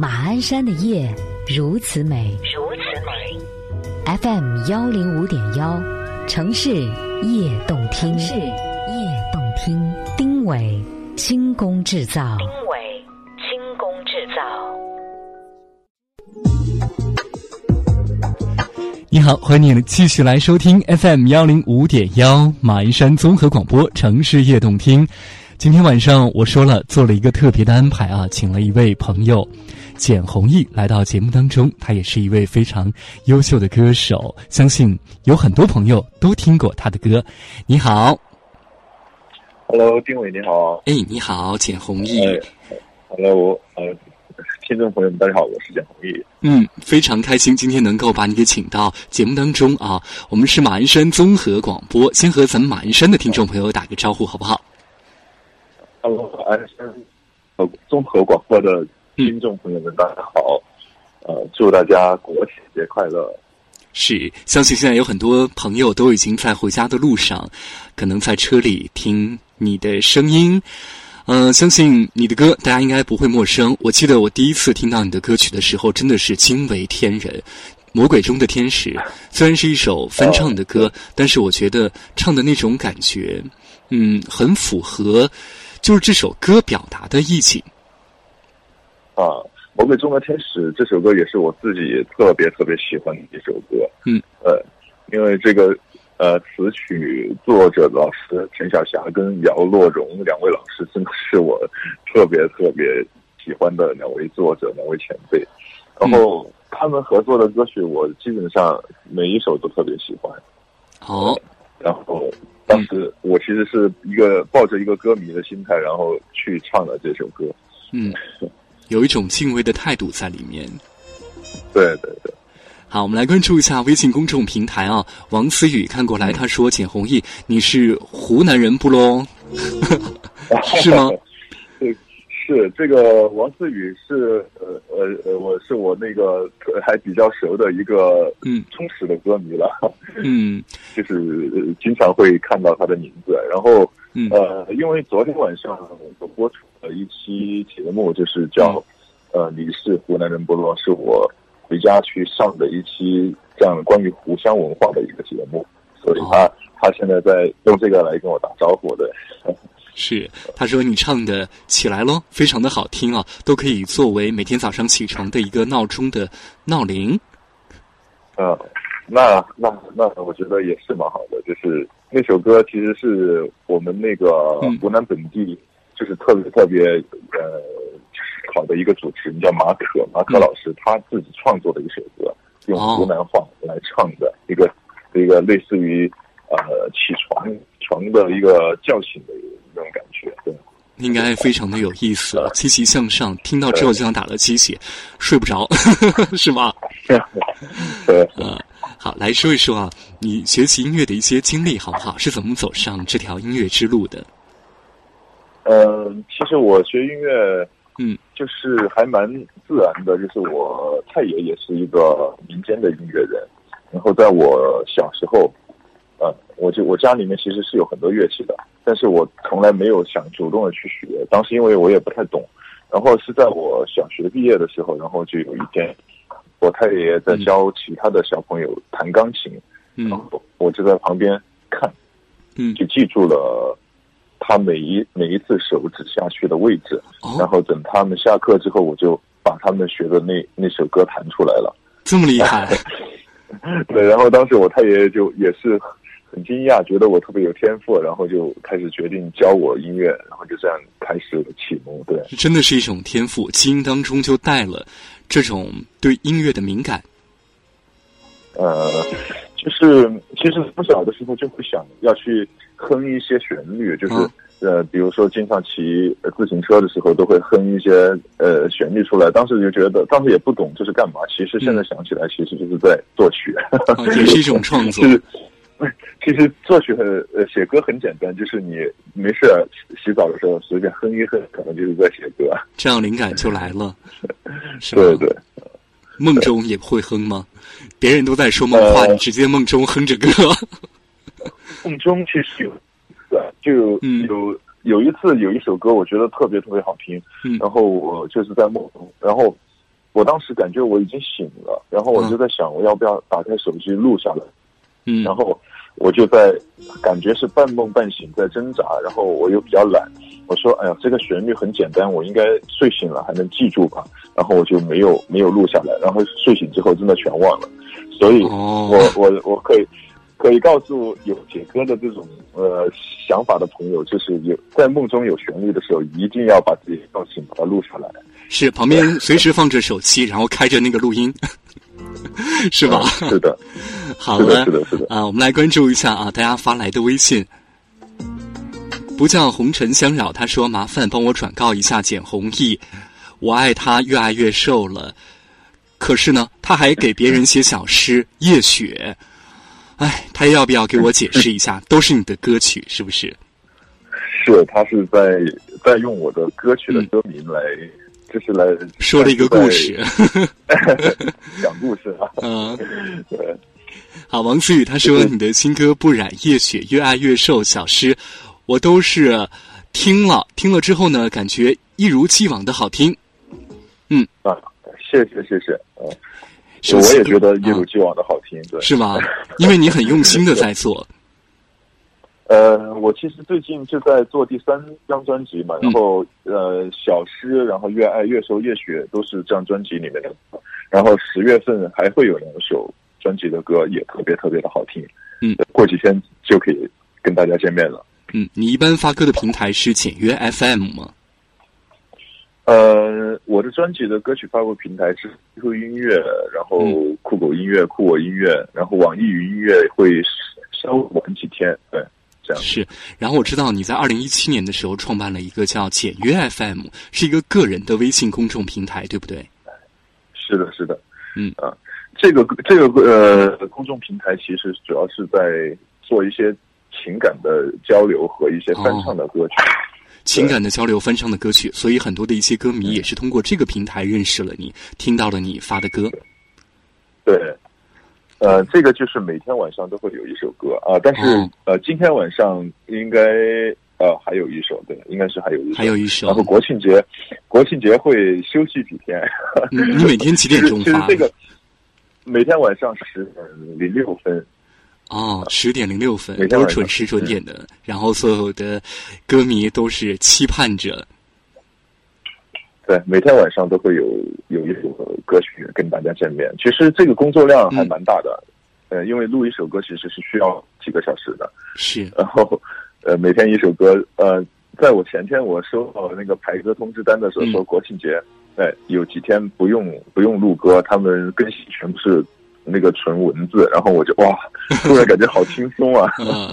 马鞍山的夜如此美，如此美。FM 幺零五点幺，城市夜动听，城市夜动听。丁伟轻工制造，丁伟轻工制造。你好，欢迎你继续来收听 FM 幺零五点幺马鞍山综合广播城市夜动听。今天晚上我说了，做了一个特别的安排啊，请了一位朋友简弘毅来到节目当中。他也是一位非常优秀的歌手，相信有很多朋友都听过他的歌。你好，Hello，丁伟你好。哎，你好，简弘毅。哎 Hello，呃，听众朋友们，大家好，我是简弘毅。嗯，非常开心今天能够把你给请到节目当中啊。我们是马鞍山综合广播，先和咱们马鞍山的听众朋友打个招呼，好不好？Hello，鞍山呃综合广播的听众朋友们，大家好。呃，祝大家国庆节快乐。是，相信现在有很多朋友都已经在回家的路上，可能在车里听你的声音。呃，相信你的歌大家应该不会陌生。我记得我第一次听到你的歌曲的时候，真的是惊为天人，《魔鬼中的天使》虽然是一首翻唱的歌，但是我觉得唱的那种感觉，嗯，很符合就是这首歌表达的意境。啊，《魔鬼中的天使》这首歌也是我自己特别特别喜欢的一首歌。嗯，呃，因为这个呃词曲作者老师陈小霞跟姚洛荣两位老师，真的是我特别特别喜欢的两位作者、两位前辈。然后他们合作的歌曲，我基本上每一首都特别喜欢。哦，然后当时我其实是一个抱着一个歌迷的心态，然后去唱了这首歌。嗯，有一种敬畏的态度在里面。对对对。好，我们来关注一下微信公众平台啊。王思雨看过来，他说：“简弘毅，你是湖南人不咯？是吗？”是是，这个王思雨是呃呃呃，我是我那个还比较熟的一个嗯。忠实的歌迷了，嗯。就是呃经常会看到他的名字。然后嗯。呃，因为昨天晚上我播出了一期节目，就是叫嗯。呃你是湖南人不落，是我回家去上的一期这样关于湖湘文化的一个节目，所以他、他现在在用这个来跟我打招呼的。是。他说你唱的起来喽，非常的好听啊，都可以作为每天早上起床的一个闹钟的闹铃。嗯，那那那我觉得也是蛮好的，就是那首歌其实是我们那个嗯湖南本地就是特别特别呃就是好的一个主持人叫马可马可老师他自己创作的一首歌，用哦湖南话来唱的一个一个类似于呃起床床的一个叫醒的那种感觉，对。应该非常的有意思，积极向上。听到之后就像打了鸡血，睡不着，是吗？对，呃，好，来说一说啊，你学习音乐的一些经历好不好？是怎么走上这条音乐之路的？嗯，其实我学音乐，嗯，就是还蛮自然的。就是我太爷也是一个民间的音乐人，然后在我小时候，呃，我就我家里面其实是有很多乐器的，但是我从来没有想主动的去学。当时因为我也不太懂，然后是在我小学毕业的时候，然后就有一天，我太爷爷在教其他的小朋友弹钢琴，嗯。然后我就在旁边看，嗯。就记住了他每一每一次手指下去的位置，然哦，后等他们下课之后，我就把他们学的那那首歌弹出来了。这么厉害，对，然后当时我太爷爷就也是很惊讶，觉得我特别有天赋，然后就开始决定教我音乐，然后就这样开始启蒙。对，真的是一种天赋，基因当中就带了这种对音乐的敏感。呃，就是其实不小的时候就会想要去哼一些旋律，就是、嗯呃，比如说经常骑呃自行车的时候都会哼一些呃旋律出来。当时就觉得，当时也不懂这是干嘛。其实现在想起来，其实就是在作曲，啊也是一种创作就。是 其实作曲很呃写歌很简单，就是你没事洗澡的时候随便哼一哼，可能就是在写歌。这样灵感就来了，是对？对。梦中也会哼吗？别人都在说梦话，呃你直接梦中哼着歌。梦中其实有，对，就嗯有、有一次有一首歌，我觉得特别特别好听，嗯然后我就是在梦中，然后我当时感觉我已经醒了，然后我就在想，我要不要打开手机录下来？嗯，然后我就在感觉是半梦半醒，在挣扎。然后我又比较懒，我说：“哎呀，这个旋律很简单，我应该睡醒了还能记住吧？”然后我就没有 没有录下来。然后睡醒之后真的全忘了，所以我我我可以可以告诉有写歌的这种呃想法的朋友，就是有在梦中有旋律的时候，一定要把自己叫醒，把它录下来。是旁边随时放着手机，然后开着那个录音，是吧？是的，好了，是的，是的啊，我们来关注一下啊，大家发来的微信。不叫红尘相扰，他说麻烦帮我转告一下简弘毅，我爱他越爱越瘦了。可是呢，他还给别人写小诗《夜雪》，哎，他要不要给我解释一下？都是你的歌曲，是不是？是他是在在用我的歌曲的歌名来。就是来说了一个故事，讲故事啊。嗯，对。好，王思雨他说：“你的新歌《不染夜雪》越爱越瘦，小诗我都是听了，听了之后呢，感觉一如既往的好听。”嗯啊，谢谢谢谢嗯，我也觉得一如既往的好听，对，是吗？因为你很用心的在做。呃，我其实最近就在做第三张专辑嘛，然后呃，小诗，然后越爱越瘦越雪都是这张专辑里面的，然后十月份还会有两首专辑的歌也特别特别的好听，嗯，过几天就可以跟大家见面了。嗯，你一般发歌的平台是简约 FM 吗？呃，我的专辑的歌曲发布平台是 QQ 音乐，然后酷狗音乐、酷我音乐，然后网易云音乐会稍晚几天，对。是，然后我知道你在二零一七年的时候创办了一个叫简约 FM，是一个个人的微信公众平台，对不对？是的，是的，嗯。啊，这个这个呃公众平台其实主要是在做一些情感的交流和一些翻唱的歌曲，情感的交流、翻唱的歌曲，所以很多的一些歌迷也是通过这个平台认识了你，听到了你发的歌，对。呃，这个就是每天晚上都会有一首歌啊，但是呃，今天晚上应该呃还有一首，对，应该是还有一首，还有一首。然后国庆节，国庆节会休息几天。你每天几点钟 发？这个每天晚上十点零六分。哦，十点零六分，都是准时准点的。然后所有的歌迷都是期盼着。对，每天晚上都会有有一首歌曲跟大家见面。其实这个工作量还蛮大的，呃，因为录一首歌其实是需要几个小时的。是，然后，呃，每天一首歌，呃，在我前天我收到那个排歌通知单的时候，说国庆节，哎，有几天不用不用录歌，他们更新全部是。那个纯文字，然后我就哇，突然感觉好轻松啊！嗯，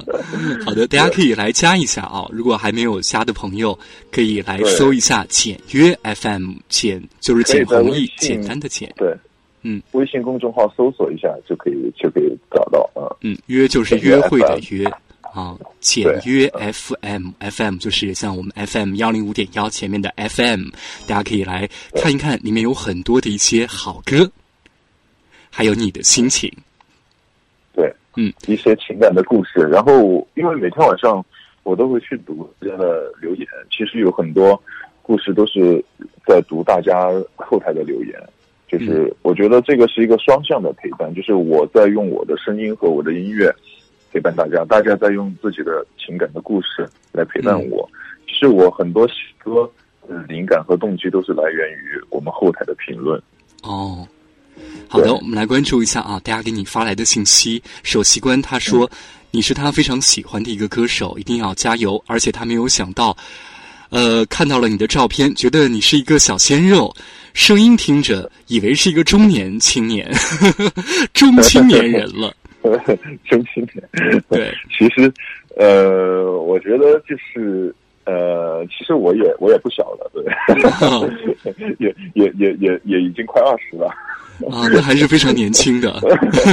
好的，大家可以来加一下啊。如果还没有加的朋友，可以来搜一下“简约 FM”，简就是简弘毅，简单的简。对，嗯，微信公众号搜索一下就可以，就可以找到啊。嗯，约就是约会的约啊，简约 FM，FM 就是像我们 FM 幺零五点幺前面的 FM，大家可以来看一看，里面有很多的一些好歌。还有你的心情，对，嗯，一些情感的故事。然后，因为每天晚上我都会去读大家的留言，其实有很多故事都是在读大家后台的留言。就是我觉得这个是一个双向的陪伴，就是我在用我的声音和我的音乐陪伴大家，大家在用自己的情感的故事来陪伴我。其实我很多写歌灵感和动机都是来源于我们后台的评论。哦。好的，我们来关注一下啊，大家给你发来的信息。首席官他说，你是他非常喜欢的一个歌手，一定要加油。而且他没有想到，呃，看到了你的照片，觉得你是一个小鲜肉，声音听着以为是一个中年青年，中青年人了。中青年，对，其实，呃，我觉得就是。呃，其实我也我也不小了，对，也也也也也已经快二十了，啊，那还是非常年轻的。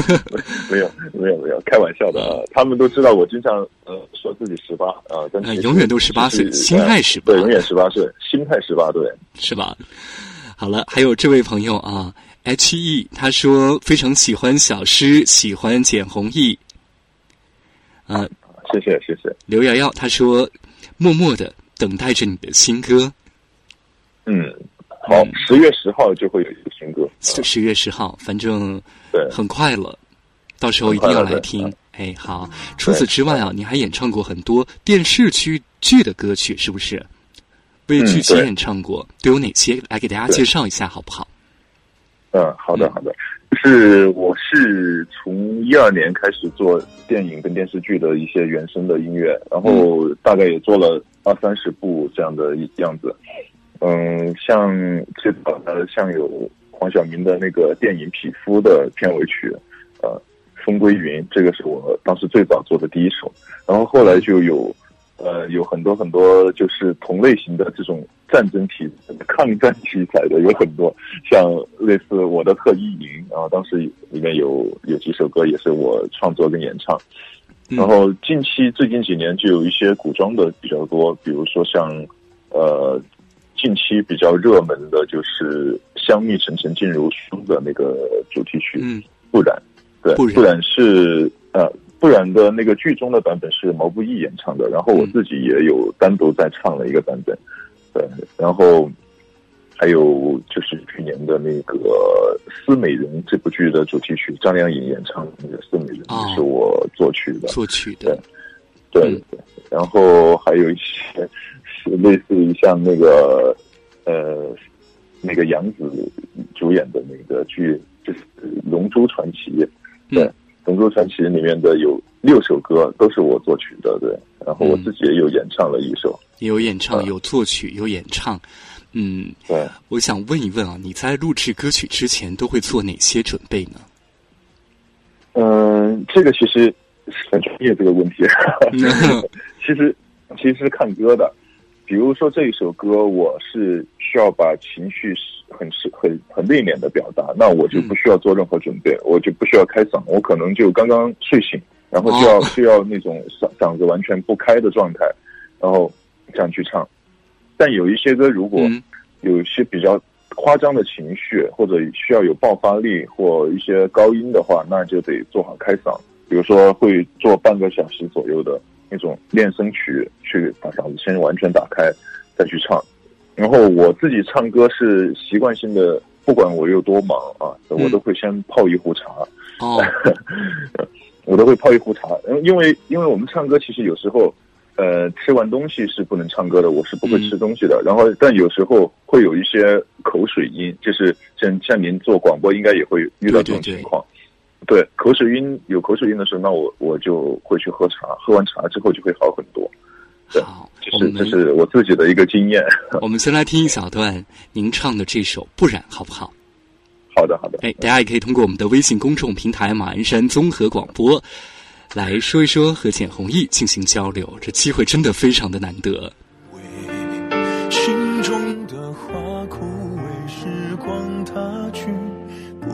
没有没有没有，开玩笑的。啊他们都知道我经常呃说自己十八啊，但永远都十八岁，心态十八，对，永远十八岁，心态十八，对，是吧？好了，还有这位朋友啊，H E，他说非常喜欢小诗，喜欢简弘毅。啊，谢谢谢谢。刘瑶瑶他说。默默的等待着你的新歌。嗯，好好，十月十号就会有一个新歌，十月十号，反正对，很快了，到时候一定要来听。哎，好。除此之外啊，你还演唱过很多电视剧剧的歌曲，是不是？为剧集演唱过，都有哪些？来给大家介绍一下，好不好？嗯，好的，好的。就是我是从一二年开始做电影跟电视剧的一些原声的音乐，然后大概也做了二三十部这样的样子。嗯，像最早的像有黄晓明的那个电影《匹夫》的片尾曲，呃。风归云，这个是我当时最早做的第一首，然后后来就有，呃，有很多很多就是同类型的这种战争题、抗战题材的有很多，像类似《我的特一营》，然后当时里面有有几首歌也是我创作跟演唱，然后近期最近几年就有一些古装的比较多，比如说像，呃，近期比较热门的就是《香蜜沉沉烬如霜》的那个主题曲，嗯，不然。对，不然是呃，不然的那个剧中的版本是毛不易演唱的，然后我自己也有单独再唱了一个版本，对，然后还有就是去年的那个《思美人》这部剧的主题曲，张靓颖演唱的那个《思美人》是我作曲的，作曲的，对对对，然后还有一些是类似于像那个呃那个杨紫主演的那个剧，就是《龙珠传奇》。对，《龙珠传奇》里面的有六首歌都是我作曲的，对。然后我自己也有演唱了一首，有演唱，有作曲，有演唱。嗯，对。我想问一问啊，你在录制歌曲之前都会做哪些准备呢？嗯，这个其实很专业，这个问题。其实，其实是看歌的。比如说这一首歌，我是需要把情绪很是很很内敛的表达，那我就不需要做任何准备，我就不需要开嗓，我可能就刚刚睡醒，然后就要就要那种嗓嗓子完全不开的状态，然后这样去唱。但有一些歌，如果有一些比较夸张的情绪，或者需要有爆发力或一些高音的话，那就得做好开嗓。比如说会做半个小时左右的。那种练声曲，去把嗓子先完全打开，再去唱。然后我自己唱歌是习惯性的，不管我有多忙啊，我都会先泡一壶茶。哦，我都会泡一壶茶。因为因为我们唱歌，其实有时候，呃，吃完东西是不能唱歌的，我是不会吃东西的。然后，但有时候会有一些口水音，就是像像您做广播，应该也会遇到这种情况。对，口水晕有口水晕的时候，那我我就会去喝茶，喝完茶之后就会好很多。好，这是这是我自己的一个经验。我们先来听一小段您唱的这首《不染》，好不好？好的，好的。哎，大家也可以通过我们的微信公众平台“马鞍山综合广播”来说一说和简弘毅进行交流，这机会真的非常的难得。心中的花枯萎，时光它去不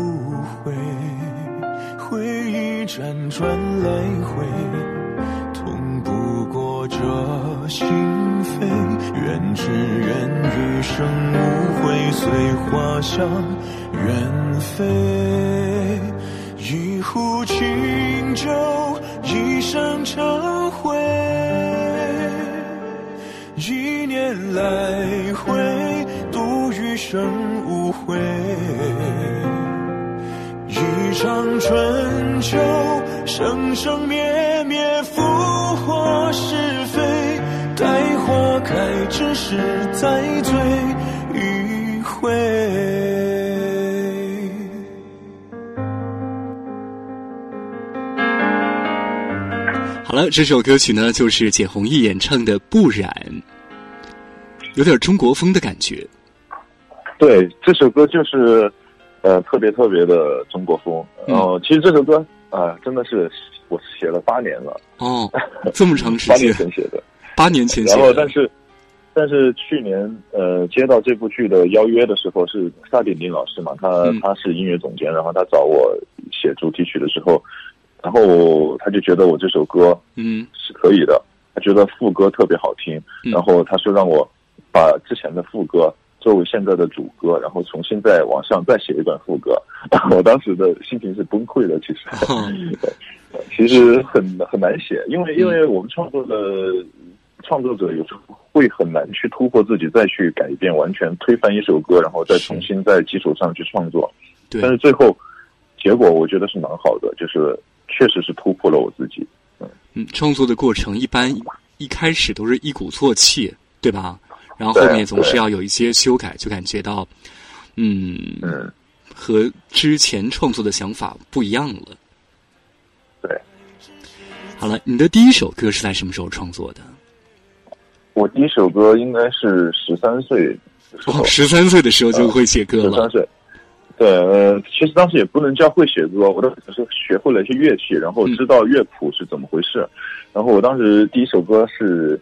回。辗转来回，痛不过这心扉。愿只愿余生无悔，随花香远飞。一壶清酒，一生成灰。一念来回，度余生无悔。一场春秋，生生灭灭，浮华是非。待花开之时，再醉一回。好了，这首歌曲呢，就是简弘毅演唱的《不染》，有点中国风的感觉。对，这首歌就是。呃，特别特别的中国风。然后，其实这首歌啊，真的是我写了八年了。哦，这么长时间。八年前写的。八年前写的。然后，但是，但是去年呃，接到这部剧的邀约的时候，是萨顶顶老师嘛，他他是音乐总监，然后他找我写主题曲的时候，然后他就觉得我这首歌嗯是可以的，他觉得副歌特别好听，然后他说让我把之前的副歌。作为现在的主歌，然后重新再往上再写一段副歌，我当时的心情是崩溃的。其实，其实很很难写，因为因为我们创作的创作者有时候会很难去突破自己，再去改变，完全推翻一首歌，然后再重新在基础上去创作。对，但是最后结果我觉得是蛮好的，就是确实是突破了我自己。嗯，创作的过程一般一开始都是一鼓作气，对吧？然后后面总是要有一些修改，就感觉到，嗯嗯，和之前创作的想法不一样了。对，好了，你的第一首歌是在什么时候创作的？我第一首歌应该是十三岁十三岁的时候就会写歌了。十三岁，对，呃，其实当时也不能叫会写歌，我当时只是学会了一些乐器，然后知道乐谱是怎么回事。然后我当时第一首歌是，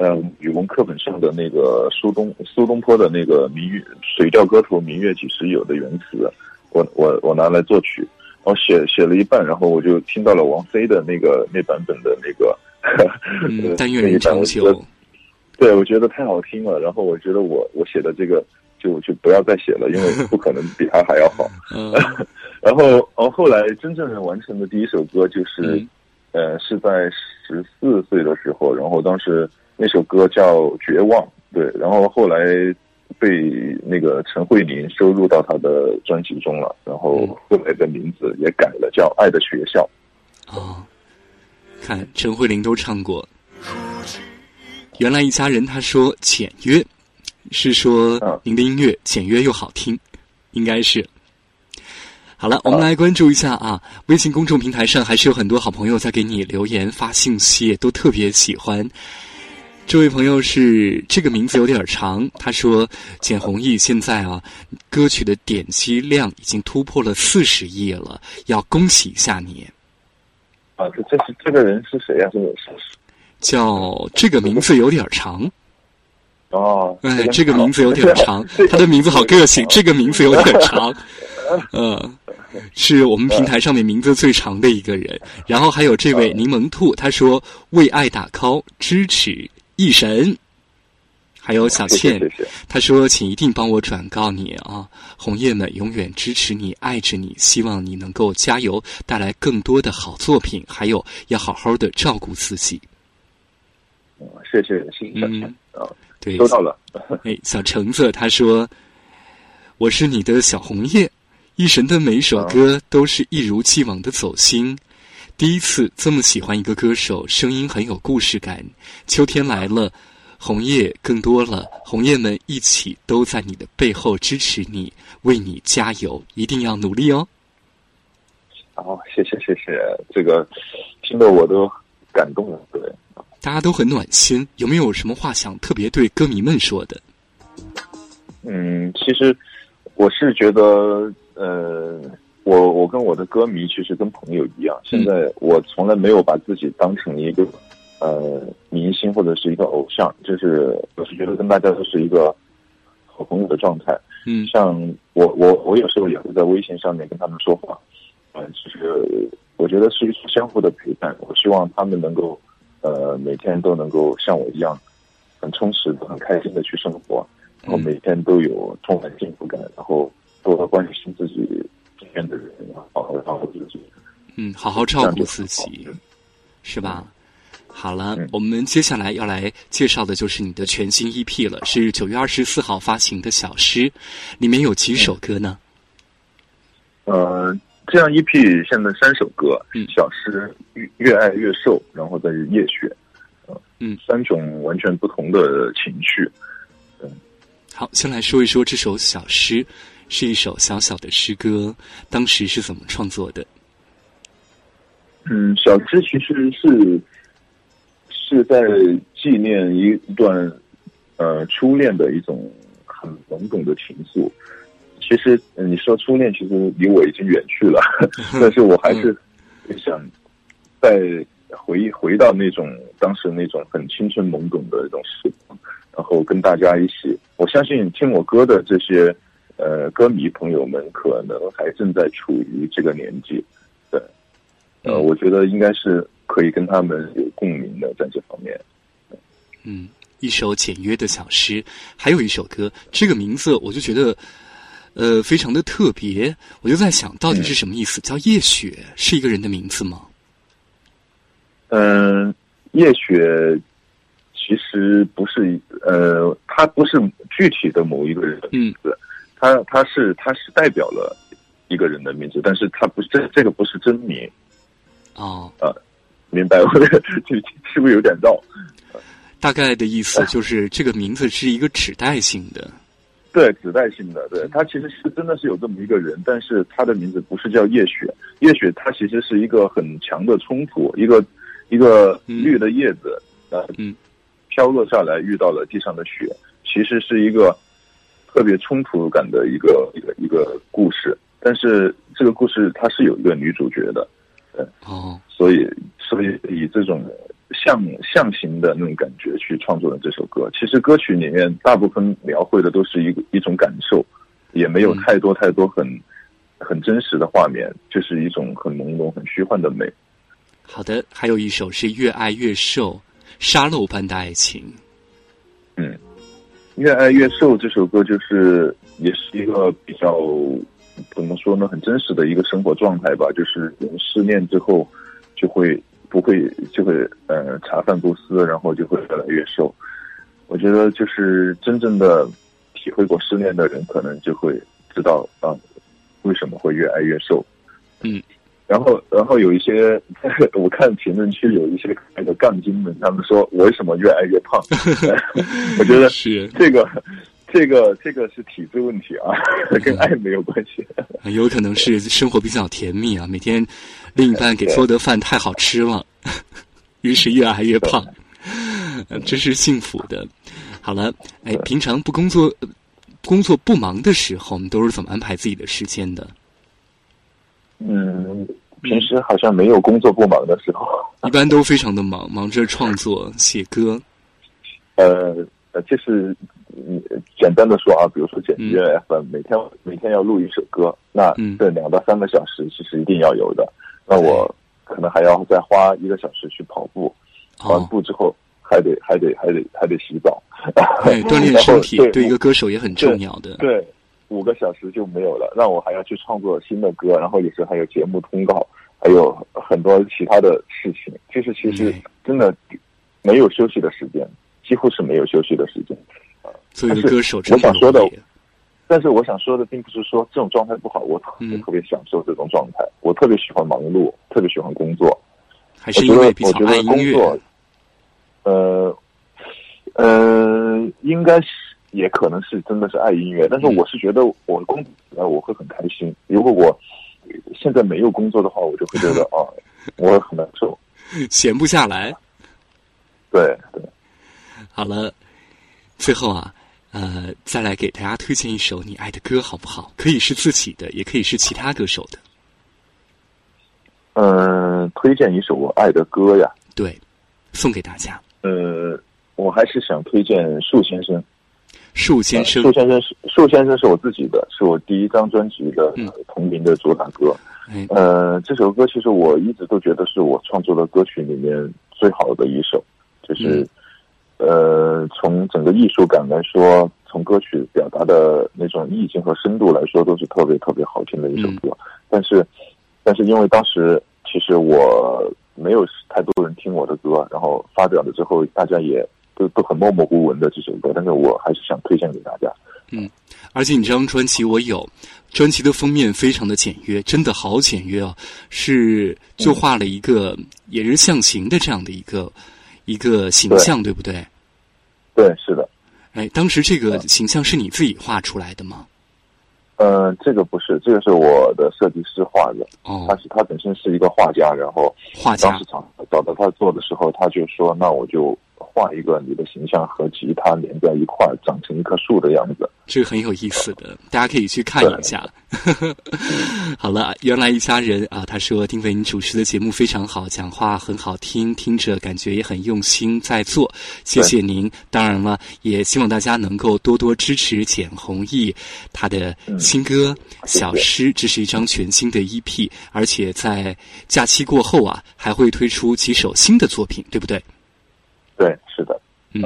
呃，语文课本上的那个苏东苏东坡的那个《明月水调歌头·明月几时有》的原词，我我我拿来作曲，然后写写了一半，然后我就听到了王菲的那个那版本的那个，嗯，但愿人长久。对，我觉得太好听了，然后我觉得我我写的这个就就不要再写了，因为不可能比他还要好。嗯 然后，然后后来真正完成的第一首歌就是，呃，是在十四岁的时候，然后当时那首歌叫《绝望》，对，然后后来被那个陈慧琳收录到她的专辑中了，然后后来的名字也改了，叫《爱的学校》。哦，看陈慧琳都唱过。原来一家人，他说简约，是说您的音乐简约又好听，应该是。好了，我们来关注一下啊，微信公众平台上还是有很多好朋友在给你留言发信息，都特别喜欢。这位朋友是这个名字有点长，他说简弘毅现在啊，歌曲的点击量已经突破了四十亿了，要恭喜一下你。啊，这这是这个人是谁呀？这个是。叫这个名字有点长，哦，哎，这个名字有点长，他的名字好个性，这个名字有点长，嗯，是我们平台上面名字最长的一个人。然后还有这位柠檬兔，他说为爱打 call，支持一神。还有小倩，他说请一定帮我转告你啊，红叶们永远支持你，爱着你，希望你能够加油，带来更多的好作品，还有要好好的照顾自己。谢谢，谢谢小陈啊，对，收到了。哎，小橙子他说：“我是你的小红叶，一神的每一首歌都是一如既往的走心。第一次这么喜欢一个歌手，声音很有故事感。秋天来了，红叶更多了，红叶们一起都在你的背后支持你，为你加油，一定要努力哦。”好，谢谢谢谢，这个听得我都感动了，对。大家都很暖心，有没有什么话想特别对歌迷们说的？嗯，其实我是觉得，呃，我我跟我的歌迷其实跟朋友一样。现在我从来没有把自己当成一个呃明星或者是一个偶像，就是我是觉得跟大家都是一个好朋友的状态。嗯，像我我我有时候也会在微信上面跟他们说话，嗯，其实我觉得是一种相互的陪伴。我希望他们能够。呃，每天都能够像我一样，很充实的、很开心的去生活，然后每天都有充满幸福感，然后多多关心自己身边的人，好好照顾自己。嗯，好好照顾自己，是吧？好了，我们接下来要来介绍的就是你的全新 EP 了，是九月二十四号发行的小诗，里面有几首歌呢？呃。这样 EP 现在三首歌，嗯，小诗越越爱越瘦，然后再是夜雪，嗯，三种完全不同的情绪，嗯，好，先来说一说这首小诗，是一首小小的诗歌，当时是怎么创作的？嗯，小诗其实是是在纪念一一段呃初恋的一种很懵懂的情愫。其实，你说初恋，其实离我已经远去了，但是我还是想再回忆回到那种当时那种很青春懵懂的那种时光，然后跟大家一起。我相信听我歌的这些呃歌迷朋友们，可能还正在处于这个年纪，对，呃，我觉得应该是可以跟他们有共鸣的在这方面。嗯，一首简约的小诗，还有一首歌，这个名字我就觉得。呃，非常的特别，我就在想到底是什么意思？叫夜雪是一个人的名字吗？嗯，夜雪其其实不是呃，它不是具体的某一个人的名字，它它是他是代表了一个人的名字，但是他不是这这个不是真名。哦，呃，明白？我这是不是有点绕？大概的意思就是这个名字是一个指代性的。对，指代性的，对，他其实是真的是有这么一个人，但是他的名字不是叫叶雪，叶雪他其实是一个很强的冲突，一个一个绿的叶子呃，嗯，飘落下来遇到了地上的雪，其实是一个特别冲突感的一个一个一个故事，但是这个故事它是有一个女主角的，对，哦，所以所以以这种。象象形的那种感觉去创作的这首歌，其实歌曲里面大部分描绘的都是一个一种感受，也没有太多太多很很真实的画面，就是一种很朦胧、很虚幻的美。好的，还有一首是越爱越瘦，沙漏般的爱情。嗯，越爱越瘦这首歌就是也是一个比较怎么说呢，很真实的一个生活状态吧，就是人失恋之后就会。不会就会呃茶饭不思，然后就会越来越瘦。我觉得就是真正的体会过失恋的人，可能就会知道啊为什么会越爱越瘦。嗯，然后然后有一些 我看评论区有一些那个杠精们，他们说我为什么越来越胖？我觉得 是这个。这个这个是体质问题啊，跟爱没有关系。有可能是生活比较甜蜜啊，每天另一半给做的饭太好吃了，于是越来越胖，这是幸福的。好了，哎，平常不工作、工作不忙的时候，我们都是怎么安排自己的时间的？嗯，平时好像没有工作不忙的时候，一般都非常的忙，忙着创作、写歌。呃呃，就是。你简单的说啊，比如说剪辑 FM，每天每天要录一首歌，那这两到三个小时其实一定要有的。那我可能还要再花一个小时去跑步，跑完步之后还得还得还得还得洗澡，对，锻炼身体对一个歌手也很重要的。对，五个小时就没有了，让我还要去创作新的歌，然后有时候还有节目通告，还有很多其他的事情。就是其实真的没有休息的时间，几乎是没有休息的时间。作为歌手，我想说的，但是我想说的，并不是说这种状态不好，我特别特别享受这种状态，我特别喜欢忙碌，特别喜欢工作。还是因为比较爱音乐。呃，呃，应该是，也可能是真的是爱音乐，但是我是觉得我工作来我会很开心。如果我现在没有工作的话，我就会觉得啊，我很难受，闲不下来。对对，好了。最后啊，呃，再来给大家推荐一首你爱的歌，好不好？可以是自己的，也可以是其他歌手的。嗯，推荐一首我爱的歌呀。对，送给大家。呃，我还是想推荐树先生。树先生，树先生是树先生是我自己的，是我第一张专辑的同名的主打歌。呃，这首歌其实我一直都觉得是我创作的歌曲里面最好的一首，就是。呃，从整个艺术感来说，从歌曲表达的那种意境和深度来说，都是特别特别好听的一首歌。但是，但是因为当时其实我没有太多人听我的歌，然后发表了之后，大家也都都很默默无闻的这首歌，但是我还是想推荐给大家。嗯，而且你这张专辑我有，专辑的封面非常的简约，真的好简约哦，是就画了一个也是象形的这样的一个。一个形象，对不对？对，是的。哎，当时这个形象是你自己画出来的吗？嗯，这个不是，这个是我的设计师画的。哦，他是他本身是一个画家，然后画家当时找找到他做的时候，他就说：“那我就。”画一个你的形象和吉他连在一块儿，长成一棵树的样子，这个很有意思的，大家可以去看一下。好了，原来一家人啊，他说丁伟你主持的节目非常好，讲话很好听，听着感觉也很用心在做，谢谢您。当然了，也希望大家能够多多支持简弘毅他的新歌《小诗》，这是一张全新的 EP，而且在假期过后啊，还会推出几首新的作品，对不对？对，是的，嗯，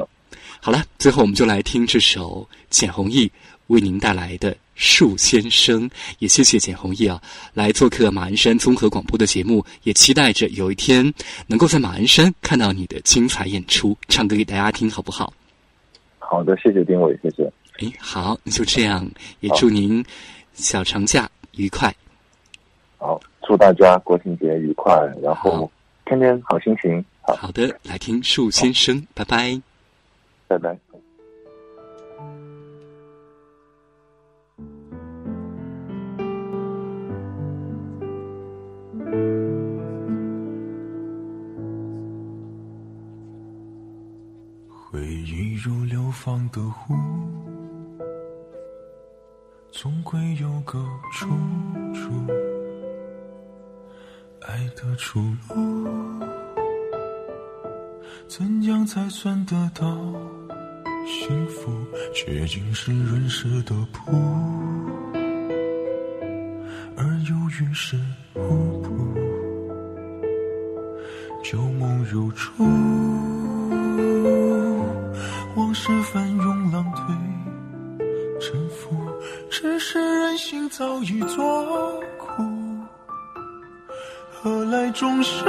好了，最后我们就来听这首简弘毅为您带来的《树先生，也谢谢简弘毅啊，来做客马鞍山综合广播的节目，也期待着有一天能够在马鞍山看到你的精彩演出，唱歌给大家听，好不好？好的，谢谢丁伟，谢谢。哎，好，那就这样，也祝您小长假愉快。好，祝大家国庆节愉快，然后天天好心情。好好的，来听树先生，拜拜，拜拜。回忆如流放的湖，总归有个出处。爱的出路，怎样才算得到幸福？却竟是润湿的布，而又于事无补，旧梦如初。往事翻涌浪推沉浮，只是人心早已作苦，何来终生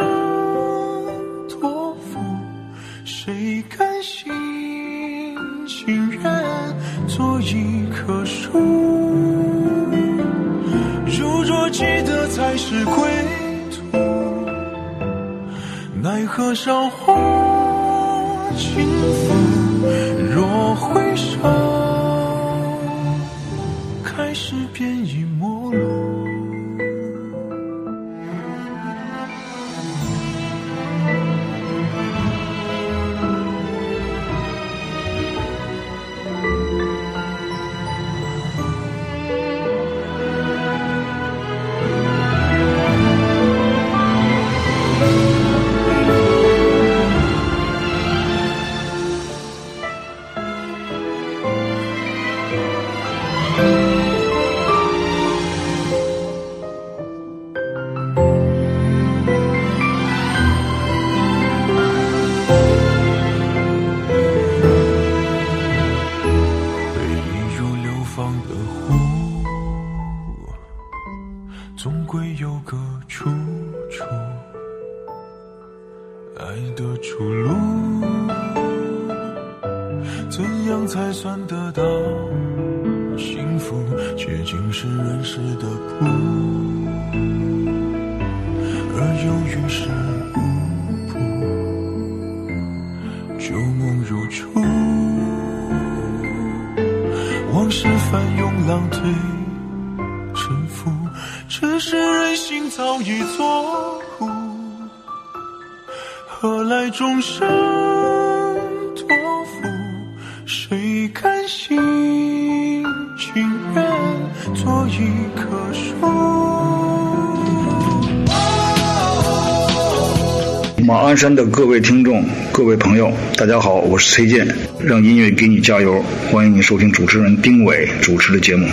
是归途，奈何韶华怎样才算得到幸福？却竟是人世的苦，而忧郁是无补，旧梦如初，往事翻涌，浪退沉浮，只是人心早已作古，何来众生？马鞍山的各位听众、各位朋友，大家好，我是崔健，让音乐给你加油，欢迎你收听主持人丁伟主持的节目。